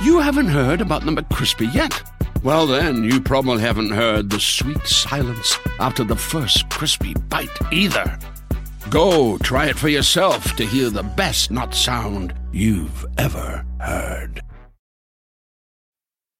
You haven't heard about the McCrispy yet? Well, then, you probably haven't heard the sweet silence after the first crispy bite either. Go try it for yourself to hear the best nut sound you've ever heard.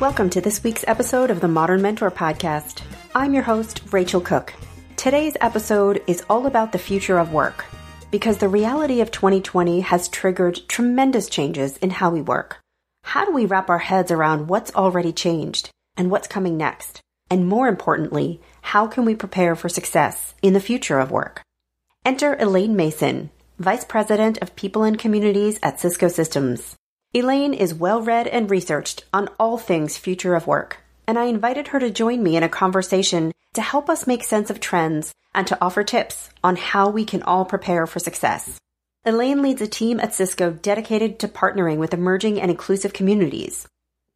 Welcome to this week's episode of the Modern Mentor Podcast. I'm your host, Rachel Cook. Today's episode is all about the future of work because the reality of 2020 has triggered tremendous changes in how we work. How do we wrap our heads around what's already changed and what's coming next? And more importantly, how can we prepare for success in the future of work? Enter Elaine Mason, Vice President of People and Communities at Cisco Systems. Elaine is well read and researched on all things future of work, and I invited her to join me in a conversation to help us make sense of trends and to offer tips on how we can all prepare for success. Elaine leads a team at Cisco dedicated to partnering with emerging and inclusive communities.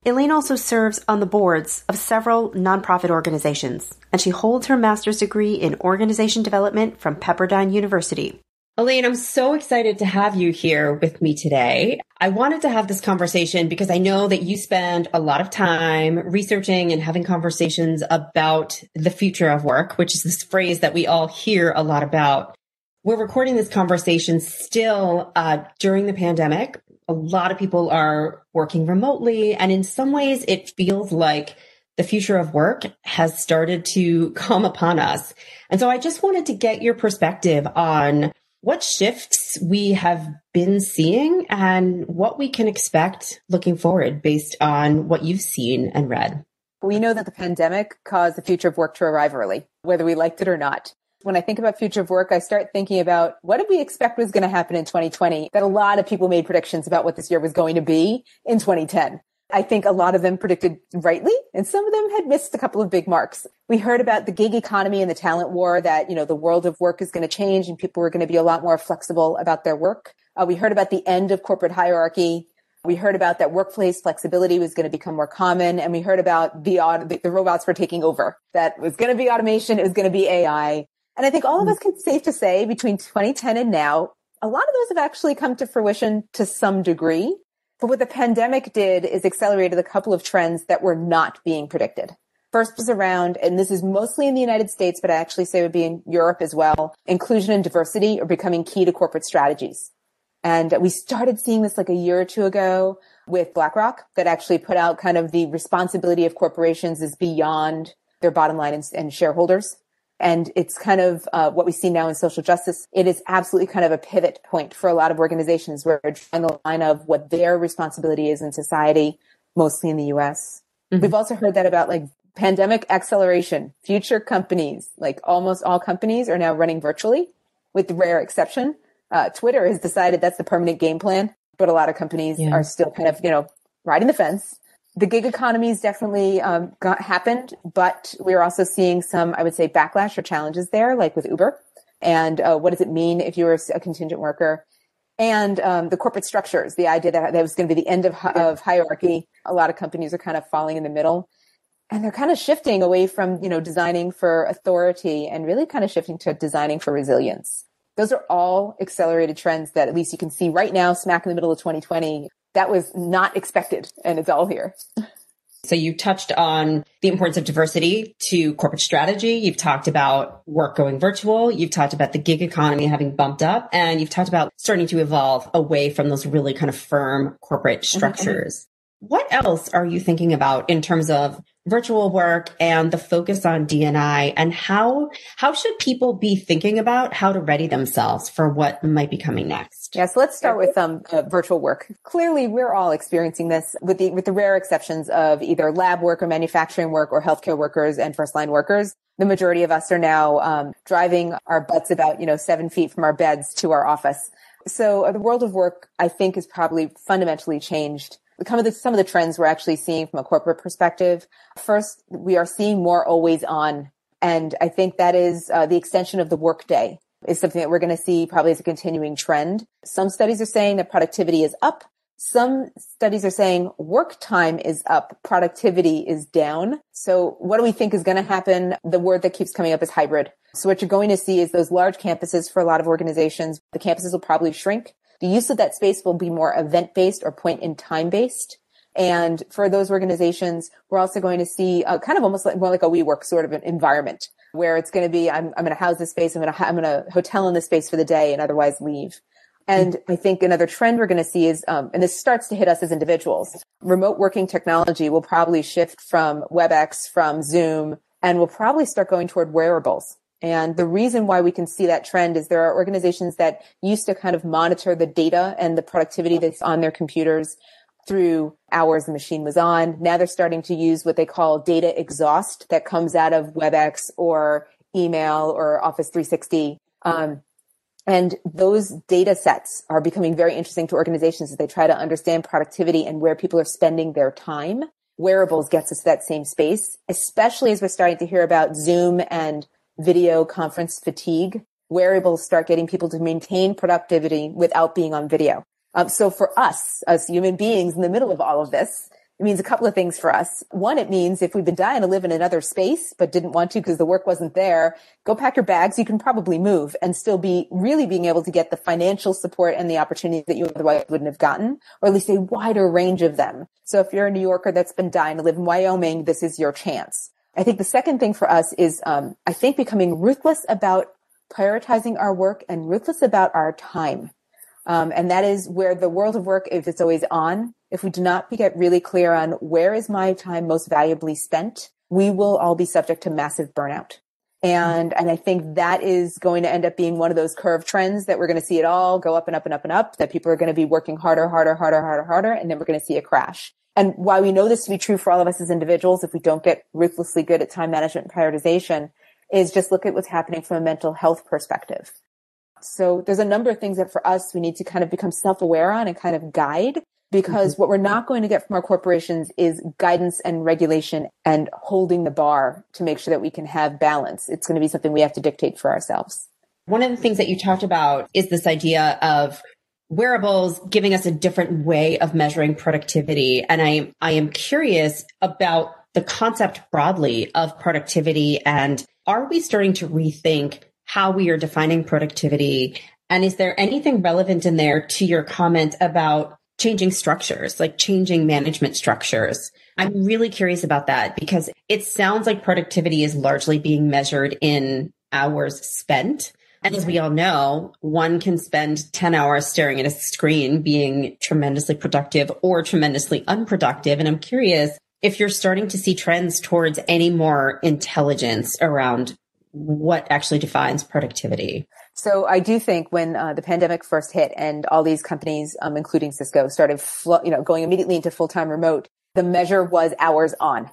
Elaine also serves on the boards of several nonprofit organizations, and she holds her master's degree in organization development from Pepperdine University. Elaine, I'm so excited to have you here with me today. I wanted to have this conversation because I know that you spend a lot of time researching and having conversations about the future of work, which is this phrase that we all hear a lot about. We're recording this conversation still uh, during the pandemic. A lot of people are working remotely, and in some ways, it feels like the future of work has started to come upon us. And so I just wanted to get your perspective on what shifts we have been seeing and what we can expect looking forward based on what you've seen and read. We know that the pandemic caused the future of work to arrive early, whether we liked it or not. When I think about future of work, I start thinking about what did we expect was going to happen in 2020? That a lot of people made predictions about what this year was going to be in 2010. I think a lot of them predicted rightly, and some of them had missed a couple of big marks. We heard about the gig economy and the talent war that, you know, the world of work is going to change and people were going to be a lot more flexible about their work. Uh, we heard about the end of corporate hierarchy. We heard about that workplace flexibility was going to become more common. And we heard about the, the, the robots were taking over. That was going to be automation. It was going to be AI. And I think all of us can safe to say between 2010 and now, a lot of those have actually come to fruition to some degree. But what the pandemic did is accelerated a couple of trends that were not being predicted. First was around, and this is mostly in the United States, but I actually say it would be in Europe as well. Inclusion and diversity are becoming key to corporate strategies. And we started seeing this like a year or two ago with BlackRock that actually put out kind of the responsibility of corporations is beyond their bottom line and, and shareholders. And it's kind of uh, what we see now in social justice. It is absolutely kind of a pivot point for a lot of organizations where they're drawing the line of what their responsibility is in society, mostly in the US. Mm-hmm. We've also heard that about like pandemic acceleration. Future companies, like almost all companies are now running virtually with rare exception. Uh, Twitter has decided that's the permanent game plan, but a lot of companies yeah. are still kind of, you know, riding the fence the gig economy has definitely um, got, happened, but we're also seeing some, I would say, backlash or challenges there, like with Uber. And uh, what does it mean if you're a contingent worker? And um, the corporate structures, the idea that that was going to be the end of, of hierarchy. A lot of companies are kind of falling in the middle, and they're kind of shifting away from you know designing for authority and really kind of shifting to designing for resilience. Those are all accelerated trends that at least you can see right now, smack in the middle of 2020, that was not expected and it's all here. So you touched on the importance of diversity to corporate strategy. You've talked about work going virtual. You've talked about the gig economy having bumped up and you've talked about starting to evolve away from those really kind of firm corporate mm-hmm. structures. Mm-hmm. What else are you thinking about in terms of virtual work and the focus on D&I and how how should people be thinking about how to ready themselves for what might be coming next? Yeah, so let's start with um, uh, virtual work. Clearly, we're all experiencing this with the with the rare exceptions of either lab work or manufacturing work or healthcare workers and first line workers. The majority of us are now um, driving our butts about you know seven feet from our beds to our office. So uh, the world of work, I think, is probably fundamentally changed some of the some of the trends we're actually seeing from a corporate perspective. First, we are seeing more always on, and I think that is uh, the extension of the workday is something that we're going to see probably as a continuing trend. Some studies are saying that productivity is up. Some studies are saying work time is up, productivity is down. So what do we think is going to happen? The word that keeps coming up is hybrid. So what you're going to see is those large campuses for a lot of organizations, the campuses will probably shrink. The use of that space will be more event based or point in time based. And for those organizations, we're also going to see a, kind of almost like more like a WeWork sort of an environment where it's going to be, I'm, I'm going to house this space. I'm going to, I'm going to hotel in this space for the day and otherwise leave. And I think another trend we're going to see is, um, and this starts to hit us as individuals. Remote working technology will probably shift from WebEx, from Zoom, and we'll probably start going toward wearables. And the reason why we can see that trend is there are organizations that used to kind of monitor the data and the productivity that's on their computers through hours the machine was on. Now they're starting to use what they call data exhaust that comes out of WebEx or email or Office 360. Um, and those data sets are becoming very interesting to organizations as they try to understand productivity and where people are spending their time. Wearables gets us to that same space, especially as we're starting to hear about Zoom and video conference fatigue. Wearables start getting people to maintain productivity without being on video. Um, so for us, as human beings in the middle of all of this, it means a couple of things for us. One, it means if we've been dying to live in another space, but didn't want to because the work wasn't there, go pack your bags. You can probably move and still be really being able to get the financial support and the opportunities that you otherwise wouldn't have gotten, or at least a wider range of them. So if you're a New Yorker that's been dying to live in Wyoming, this is your chance. I think the second thing for us is, um, I think becoming ruthless about prioritizing our work and ruthless about our time. Um, and that is where the world of work, if it's always on, if we do not get really clear on where is my time most valuably spent, we will all be subject to massive burnout. And, and I think that is going to end up being one of those curve trends that we're going to see it all go up and up and up and up, that people are going to be working harder, harder, harder, harder, harder, and then we're going to see a crash. And while we know this to be true for all of us as individuals, if we don't get ruthlessly good at time management and prioritization, is just look at what's happening from a mental health perspective. So there's a number of things that for us, we need to kind of become self-aware on and kind of guide because mm-hmm. what we're not going to get from our corporations is guidance and regulation and holding the bar to make sure that we can have balance. It's going to be something we have to dictate for ourselves. One of the things that you talked about is this idea of wearables giving us a different way of measuring productivity. And I, I am curious about the concept broadly of productivity and are we starting to rethink how we are defining productivity? And is there anything relevant in there to your comment about changing structures, like changing management structures? I'm really curious about that because it sounds like productivity is largely being measured in hours spent. And as we all know, one can spend 10 hours staring at a screen being tremendously productive or tremendously unproductive. And I'm curious if you're starting to see trends towards any more intelligence around what actually defines productivity. So I do think when uh, the pandemic first hit and all these companies, um, including Cisco, started, flo- you know, going immediately into full-time remote, the measure was hours on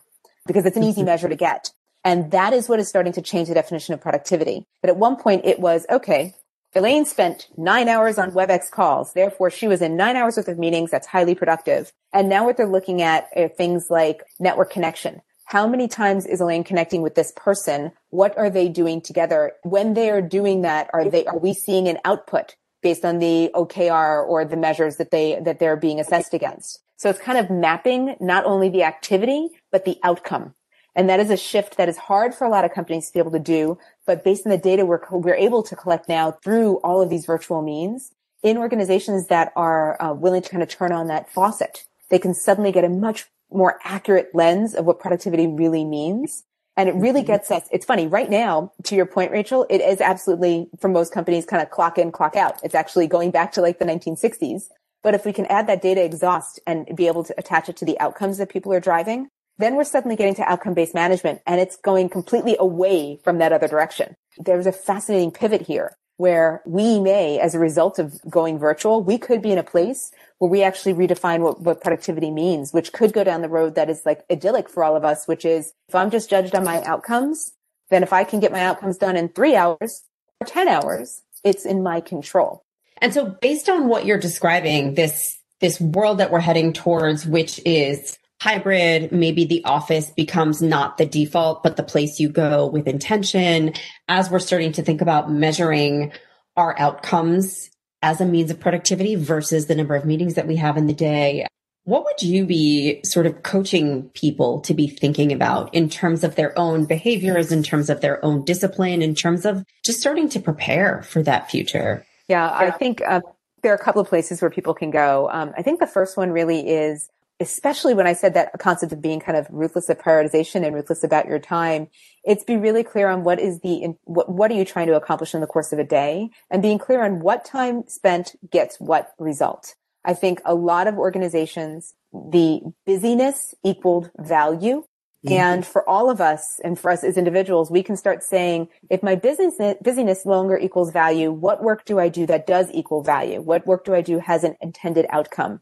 because it's an easy mm-hmm. measure to get. And that is what is starting to change the definition of productivity. But at one point it was, okay, Elaine spent nine hours on WebEx calls. Therefore, she was in nine hours worth of meetings. That's highly productive. And now what they're looking at are things like network connection. How many times is Elaine connecting with this person? What are they doing together? When they are doing that, are they, are we seeing an output based on the OKR or the measures that they, that they're being assessed against? So it's kind of mapping not only the activity, but the outcome. And that is a shift that is hard for a lot of companies to be able to do. But based on the data we're, we're able to collect now through all of these virtual means in organizations that are uh, willing to kind of turn on that faucet, they can suddenly get a much more accurate lens of what productivity really means. And it really mm-hmm. gets us, it's funny right now, to your point, Rachel, it is absolutely for most companies kind of clock in, clock out. It's actually going back to like the 1960s. But if we can add that data exhaust and be able to attach it to the outcomes that people are driving, then we're suddenly getting to outcome based management and it's going completely away from that other direction. There's a fascinating pivot here where we may, as a result of going virtual, we could be in a place where we actually redefine what, what productivity means, which could go down the road that is like idyllic for all of us, which is if I'm just judged on my outcomes, then if I can get my outcomes done in three hours or 10 hours, it's in my control. And so based on what you're describing, this, this world that we're heading towards, which is hybrid, maybe the office becomes not the default, but the place you go with intention as we're starting to think about measuring our outcomes as a means of productivity versus the number of meetings that we have in the day. What would you be sort of coaching people to be thinking about in terms of their own behaviors, in terms of their own discipline, in terms of just starting to prepare for that future? Yeah. I think uh, there are a couple of places where people can go. Um, I think the first one really is especially when I said that concept of being kind of ruthless at prioritization and ruthless about your time, it's be really clear on what is the, what, what are you trying to accomplish in the course of a day and being clear on what time spent gets what result. I think a lot of organizations, the busyness equaled value. Mm-hmm. And for all of us and for us as individuals, we can start saying, if my business busyness longer equals value, what work do I do that does equal value? What work do I do has an intended outcome?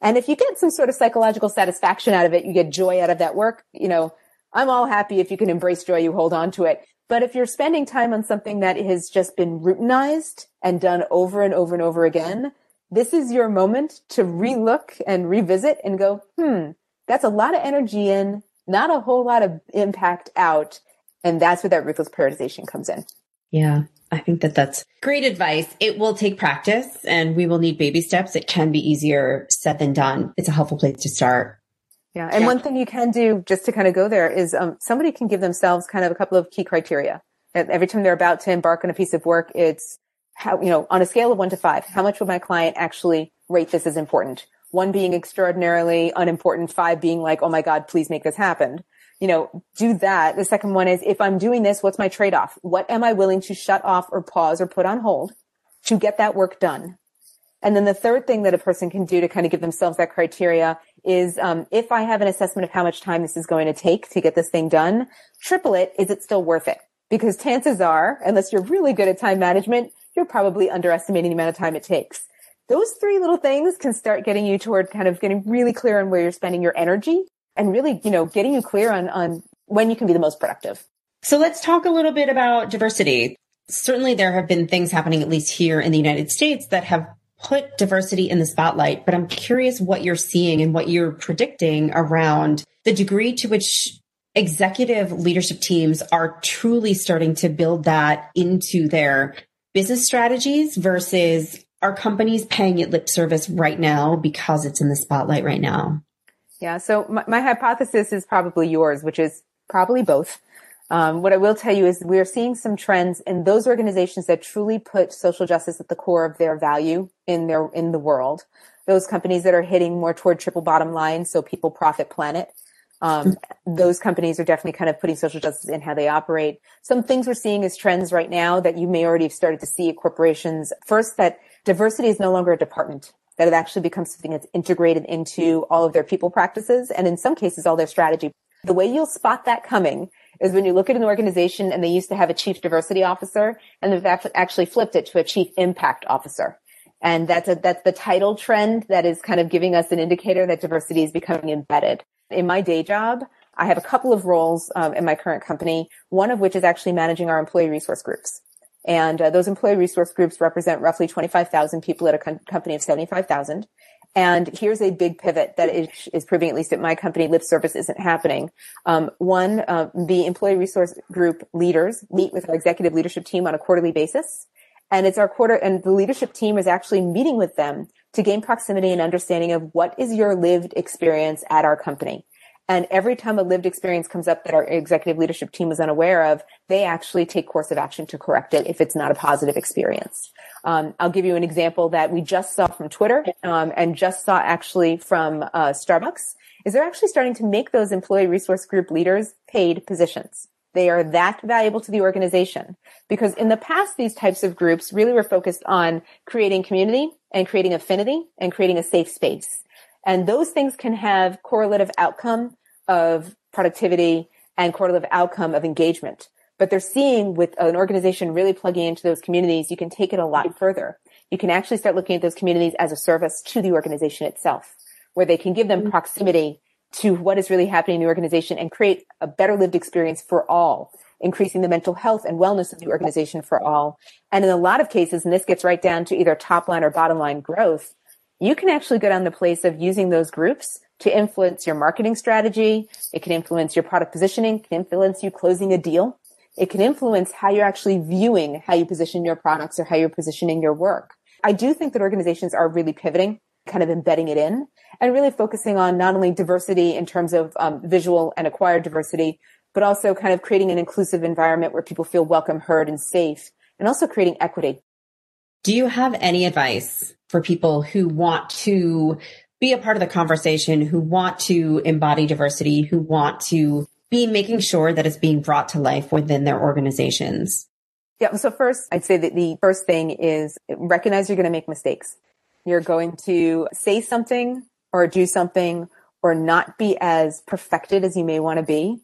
And if you get some sort of psychological satisfaction out of it, you get joy out of that work, you know, I'm all happy if you can embrace joy, you hold on to it. But if you're spending time on something that has just been routinized and done over and over and over again, this is your moment to relook and revisit and go, hmm, that's a lot of energy in, not a whole lot of impact out. And that's where that ruthless prioritization comes in. Yeah. I think that that's great advice. It will take practice and we will need baby steps. It can be easier said than done. It's a helpful place to start. Yeah. And yeah. one thing you can do just to kind of go there is um, somebody can give themselves kind of a couple of key criteria. Every time they're about to embark on a piece of work, it's how, you know, on a scale of one to five, how much would my client actually rate this as important? One being extraordinarily unimportant, five being like, oh my God, please make this happen you know, do that. The second one is if I'm doing this, what's my trade off? What am I willing to shut off or pause or put on hold to get that work done? And then the third thing that a person can do to kind of give themselves that criteria is um, if I have an assessment of how much time this is going to take to get this thing done, triple it. Is it still worth it? Because chances are, unless you're really good at time management, you're probably underestimating the amount of time it takes. Those three little things can start getting you toward kind of getting really clear on where you're spending your energy and really, you know, getting you clear on, on when you can be the most productive. So let's talk a little bit about diversity. Certainly there have been things happening, at least here in the United States, that have put diversity in the spotlight, but I'm curious what you're seeing and what you're predicting around the degree to which executive leadership teams are truly starting to build that into their business strategies versus are companies paying it lip service right now because it's in the spotlight right now? Yeah. So my, my hypothesis is probably yours, which is probably both. Um, what I will tell you is we are seeing some trends in those organizations that truly put social justice at the core of their value in their in the world. Those companies that are hitting more toward triple bottom line, so people, profit, planet. Um, those companies are definitely kind of putting social justice in how they operate. Some things we're seeing as trends right now that you may already have started to see at corporations. First, that diversity is no longer a department that it actually becomes something that's integrated into all of their people practices and in some cases all their strategy. The way you'll spot that coming is when you look at an organization and they used to have a chief diversity officer and they've actually flipped it to a chief impact officer. And that's a, that's the title trend that is kind of giving us an indicator that diversity is becoming embedded. In my day job, I have a couple of roles um, in my current company, one of which is actually managing our employee resource groups. And uh, those employee resource groups represent roughly 25,000 people at a com- company of 75,000. And here's a big pivot that is, is, proving, at least at my company, lip service isn't happening. Um, one, uh, the employee resource group leaders meet with our executive leadership team on a quarterly basis. And it's our quarter, and the leadership team is actually meeting with them to gain proximity and understanding of what is your lived experience at our company. And every time a lived experience comes up that our executive leadership team is unaware of, they actually take course of action to correct it if it's not a positive experience. Um, I'll give you an example that we just saw from Twitter um, and just saw actually from uh, Starbucks. Is they're actually starting to make those employee resource group leaders paid positions. They are that valuable to the organization because in the past, these types of groups really were focused on creating community and creating affinity and creating a safe space. And those things can have correlative outcome of productivity and correlative outcome of engagement. But they're seeing with an organization really plugging into those communities, you can take it a lot further. You can actually start looking at those communities as a service to the organization itself, where they can give them mm-hmm. proximity to what is really happening in the organization and create a better lived experience for all, increasing the mental health and wellness of the organization for all. And in a lot of cases, and this gets right down to either top line or bottom line growth, you can actually go down the place of using those groups to influence your marketing strategy. It can influence your product positioning, can influence you closing a deal. It can influence how you're actually viewing how you position your products or how you're positioning your work. I do think that organizations are really pivoting, kind of embedding it in and really focusing on not only diversity in terms of um, visual and acquired diversity, but also kind of creating an inclusive environment where people feel welcome, heard, and safe, and also creating equity. Do you have any advice for people who want to be a part of the conversation, who want to embody diversity, who want to be making sure that it's being brought to life within their organizations? Yeah. So first, I'd say that the first thing is recognize you're going to make mistakes. You're going to say something or do something or not be as perfected as you may want to be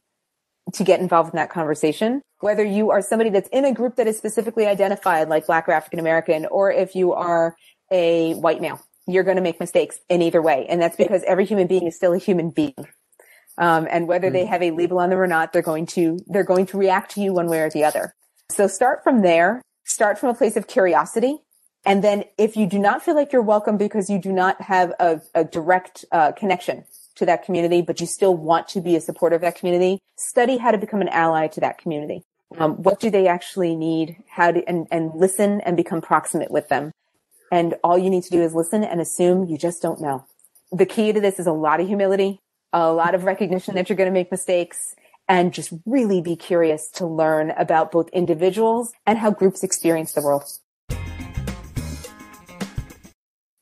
to get involved in that conversation. Whether you are somebody that's in a group that is specifically identified like Black or African American, or if you are a white male, you're going to make mistakes in either way. And that's because every human being is still a human being. Um, and whether they have a label on them or not, they're going to, they're going to react to you one way or the other. So start from there. Start from a place of curiosity. And then if you do not feel like you're welcome because you do not have a, a direct uh, connection to that community, but you still want to be a supporter of that community, study how to become an ally to that community. Um, what do they actually need? How to, and, and listen and become proximate with them. And all you need to do is listen and assume you just don't know. The key to this is a lot of humility, a lot of recognition that you're going to make mistakes and just really be curious to learn about both individuals and how groups experience the world.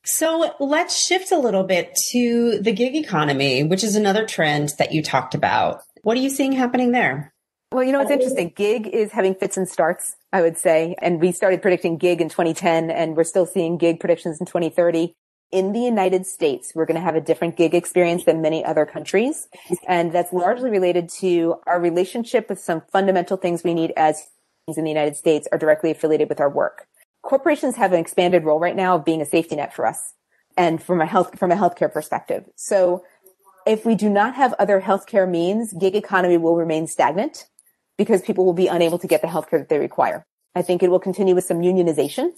So let's shift a little bit to the gig economy, which is another trend that you talked about. What are you seeing happening there? Well, you know, it's interesting. Gig is having fits and starts, I would say. And we started predicting gig in 2010 and we're still seeing gig predictions in 2030 in the United States, we're going to have a different gig experience than many other countries. And that's largely related to our relationship with some fundamental things we need as things in the United States are directly affiliated with our work. Corporations have an expanded role right now of being a safety net for us and from a health, from a healthcare perspective. So if we do not have other healthcare means, gig economy will remain stagnant because people will be unable to get the healthcare that they require. I think it will continue with some unionization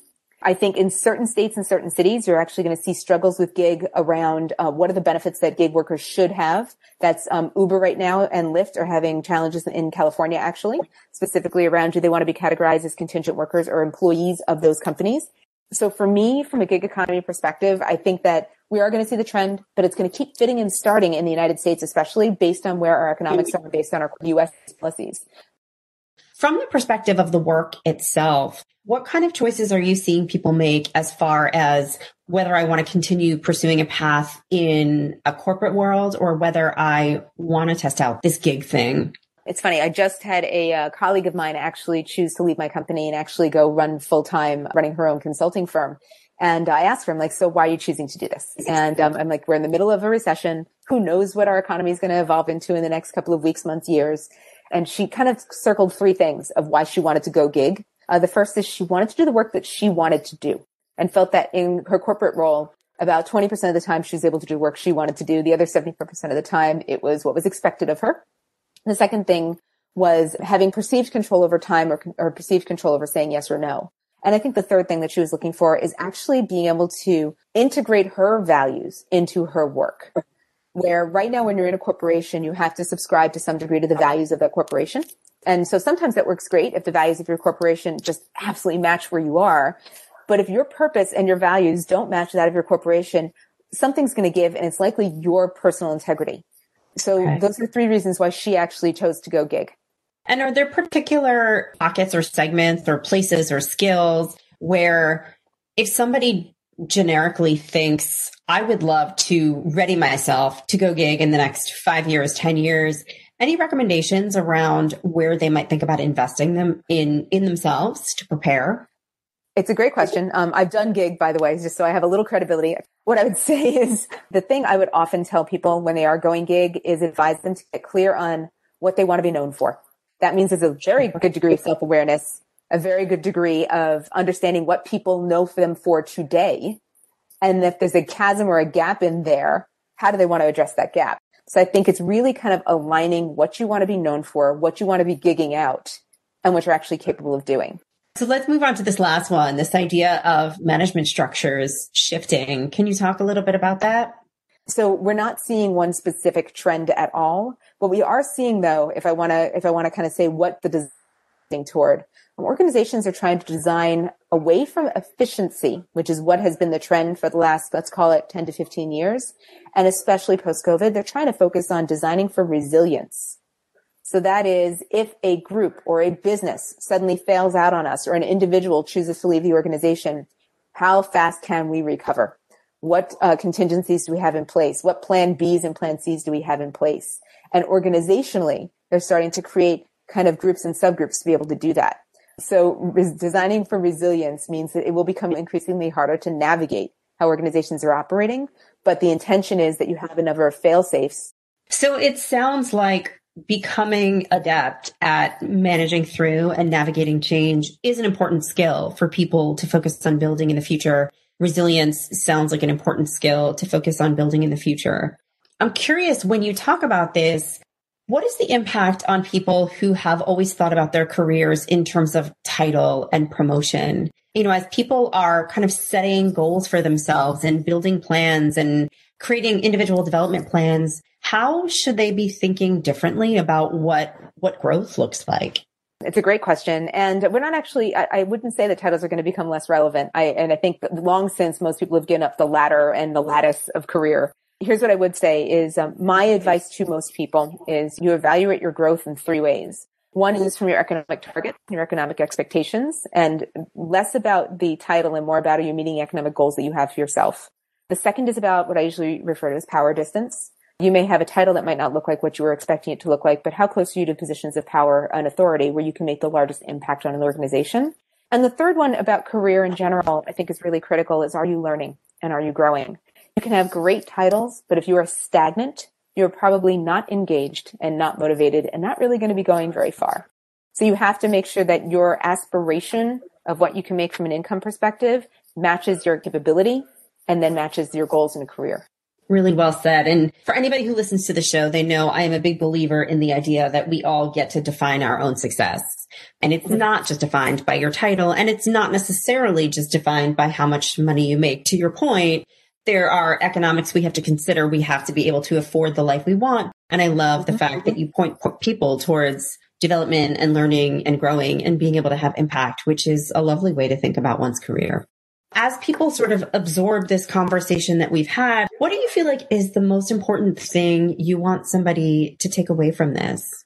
I think in certain states and certain cities, you're actually going to see struggles with gig around uh, what are the benefits that gig workers should have. That's um, Uber right now and Lyft are having challenges in California, actually, specifically around do they want to be categorized as contingent workers or employees of those companies? So for me, from a gig economy perspective, I think that we are going to see the trend, but it's going to keep fitting and starting in the United States, especially based on where our economics are based on our U.S. policies. From the perspective of the work itself, what kind of choices are you seeing people make as far as whether I want to continue pursuing a path in a corporate world or whether I want to test out this gig thing? It's funny. I just had a uh, colleague of mine actually choose to leave my company and actually go run full time running her own consulting firm. And I asked her, I'm like, so why are you choosing to do this? And um, I'm like, we're in the middle of a recession. Who knows what our economy is going to evolve into in the next couple of weeks, months, years? And she kind of circled three things of why she wanted to go gig. Uh, the first is she wanted to do the work that she wanted to do and felt that in her corporate role, about 20% of the time she was able to do work she wanted to do. The other 74% of the time, it was what was expected of her. The second thing was having perceived control over time or, or perceived control over saying yes or no. And I think the third thing that she was looking for is actually being able to integrate her values into her work. Where right now, when you're in a corporation, you have to subscribe to some degree to the values of that corporation. And so sometimes that works great if the values of your corporation just absolutely match where you are. But if your purpose and your values don't match that of your corporation, something's going to give and it's likely your personal integrity. So okay. those are three reasons why she actually chose to go gig. And are there particular pockets or segments or places or skills where if somebody generically thinks, I would love to ready myself to go gig in the next five years, 10 years, any recommendations around where they might think about investing them in in themselves to prepare? It's a great question. Um, I've done gig, by the way, just so I have a little credibility. What I would say is the thing I would often tell people when they are going gig is advise them to get clear on what they want to be known for. That means there's a very good degree of self awareness, a very good degree of understanding what people know for them for today. And if there's a chasm or a gap in there, how do they want to address that gap? So I think it's really kind of aligning what you want to be known for, what you want to be gigging out, and what you're actually capable of doing. So let's move on to this last one, this idea of management structures shifting. Can you talk a little bit about that? So we're not seeing one specific trend at all. What we are seeing though, if I want to, if I want to kind of say what the design toward, um, organizations are trying to design away from efficiency, which is what has been the trend for the last, let's call it 10 to 15 years. And especially post COVID, they're trying to focus on designing for resilience. So that is if a group or a business suddenly fails out on us or an individual chooses to leave the organization, how fast can we recover? What uh, contingencies do we have in place? What plan Bs and plan Cs do we have in place? And organizationally, they're starting to create kind of groups and subgroups to be able to do that. So designing for resilience means that it will become increasingly harder to navigate how organizations are operating. But the intention is that you have a number of fail safes. So it sounds like becoming adept at managing through and navigating change is an important skill for people to focus on building in the future. Resilience sounds like an important skill to focus on building in the future. I'm curious when you talk about this, what is the impact on people who have always thought about their careers in terms of title and promotion? You know, as people are kind of setting goals for themselves and building plans and creating individual development plans, how should they be thinking differently about what, what growth looks like? It's a great question. And we're not actually, I, I, wouldn't say that titles are going to become less relevant. I, and I think long since most people have given up the ladder and the lattice of career here's what I would say is um, my advice to most people is you evaluate your growth in three ways. One is from your economic target, your economic expectations, and less about the title and more about are you meeting economic goals that you have for yourself. The second is about what I usually refer to as power distance. You may have a title that might not look like what you were expecting it to look like, but how close are you to positions of power and authority where you can make the largest impact on an organization? And the third one about career in general, I think is really critical is are you learning and are you growing? You can have great titles, but if you are stagnant, you're probably not engaged and not motivated and not really going to be going very far. So you have to make sure that your aspiration of what you can make from an income perspective matches your capability and then matches your goals in a career. Really well said. And for anybody who listens to the show, they know I am a big believer in the idea that we all get to define our own success. And it's not just defined by your title and it's not necessarily just defined by how much money you make. To your point, there are economics we have to consider. We have to be able to afford the life we want. And I love the mm-hmm. fact that you point people towards development and learning and growing and being able to have impact, which is a lovely way to think about one's career. As people sort of absorb this conversation that we've had, what do you feel like is the most important thing you want somebody to take away from this?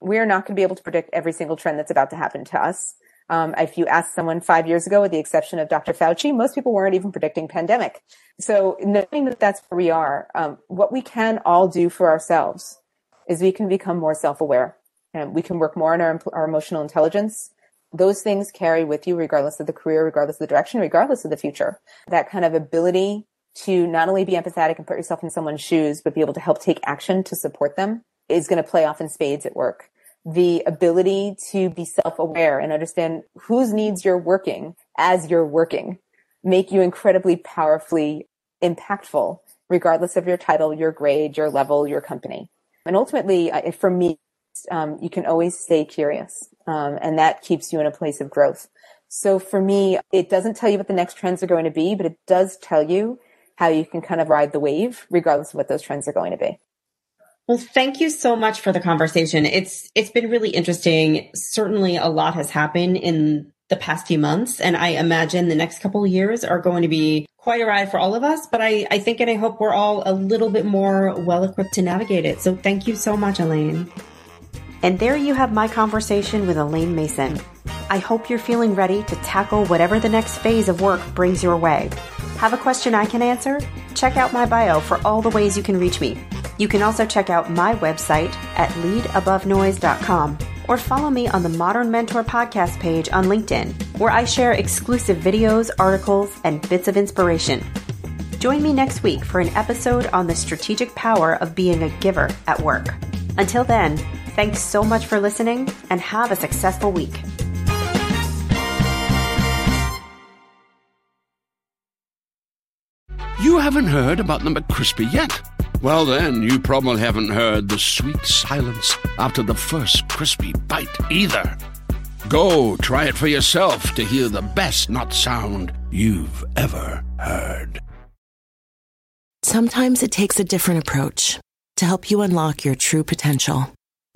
We are not going to be able to predict every single trend that's about to happen to us. Um, if you asked someone five years ago, with the exception of Dr. Fauci, most people weren't even predicting pandemic. So knowing that that's where we are, um, what we can all do for ourselves is we can become more self-aware and we can work more on our, our emotional intelligence. Those things carry with you regardless of the career, regardless of the direction, regardless of the future. That kind of ability to not only be empathetic and put yourself in someone's shoes, but be able to help take action to support them is going to play off in spades at work the ability to be self-aware and understand whose needs you're working as you're working make you incredibly powerfully impactful regardless of your title your grade your level your company and ultimately for me um, you can always stay curious um, and that keeps you in a place of growth so for me it doesn't tell you what the next trends are going to be but it does tell you how you can kind of ride the wave regardless of what those trends are going to be well, thank you so much for the conversation. It's it's been really interesting. Certainly a lot has happened in the past few months and I imagine the next couple years are going to be quite a ride for all of us, but I, I think and I hope we're all a little bit more well equipped to navigate it. So thank you so much, Elaine. And there you have my conversation with Elaine Mason. I hope you're feeling ready to tackle whatever the next phase of work brings your way. Have a question I can answer? Check out my bio for all the ways you can reach me. You can also check out my website at leadabovenoise.com or follow me on the Modern Mentor podcast page on LinkedIn, where I share exclusive videos, articles, and bits of inspiration. Join me next week for an episode on the strategic power of being a giver at work. Until then, thanks so much for listening and have a successful week. You haven't heard about the McCrispy yet? Well, then, you probably haven't heard the sweet silence after the first crispy bite either. Go try it for yourself to hear the best nut sound you've ever heard. Sometimes it takes a different approach to help you unlock your true potential.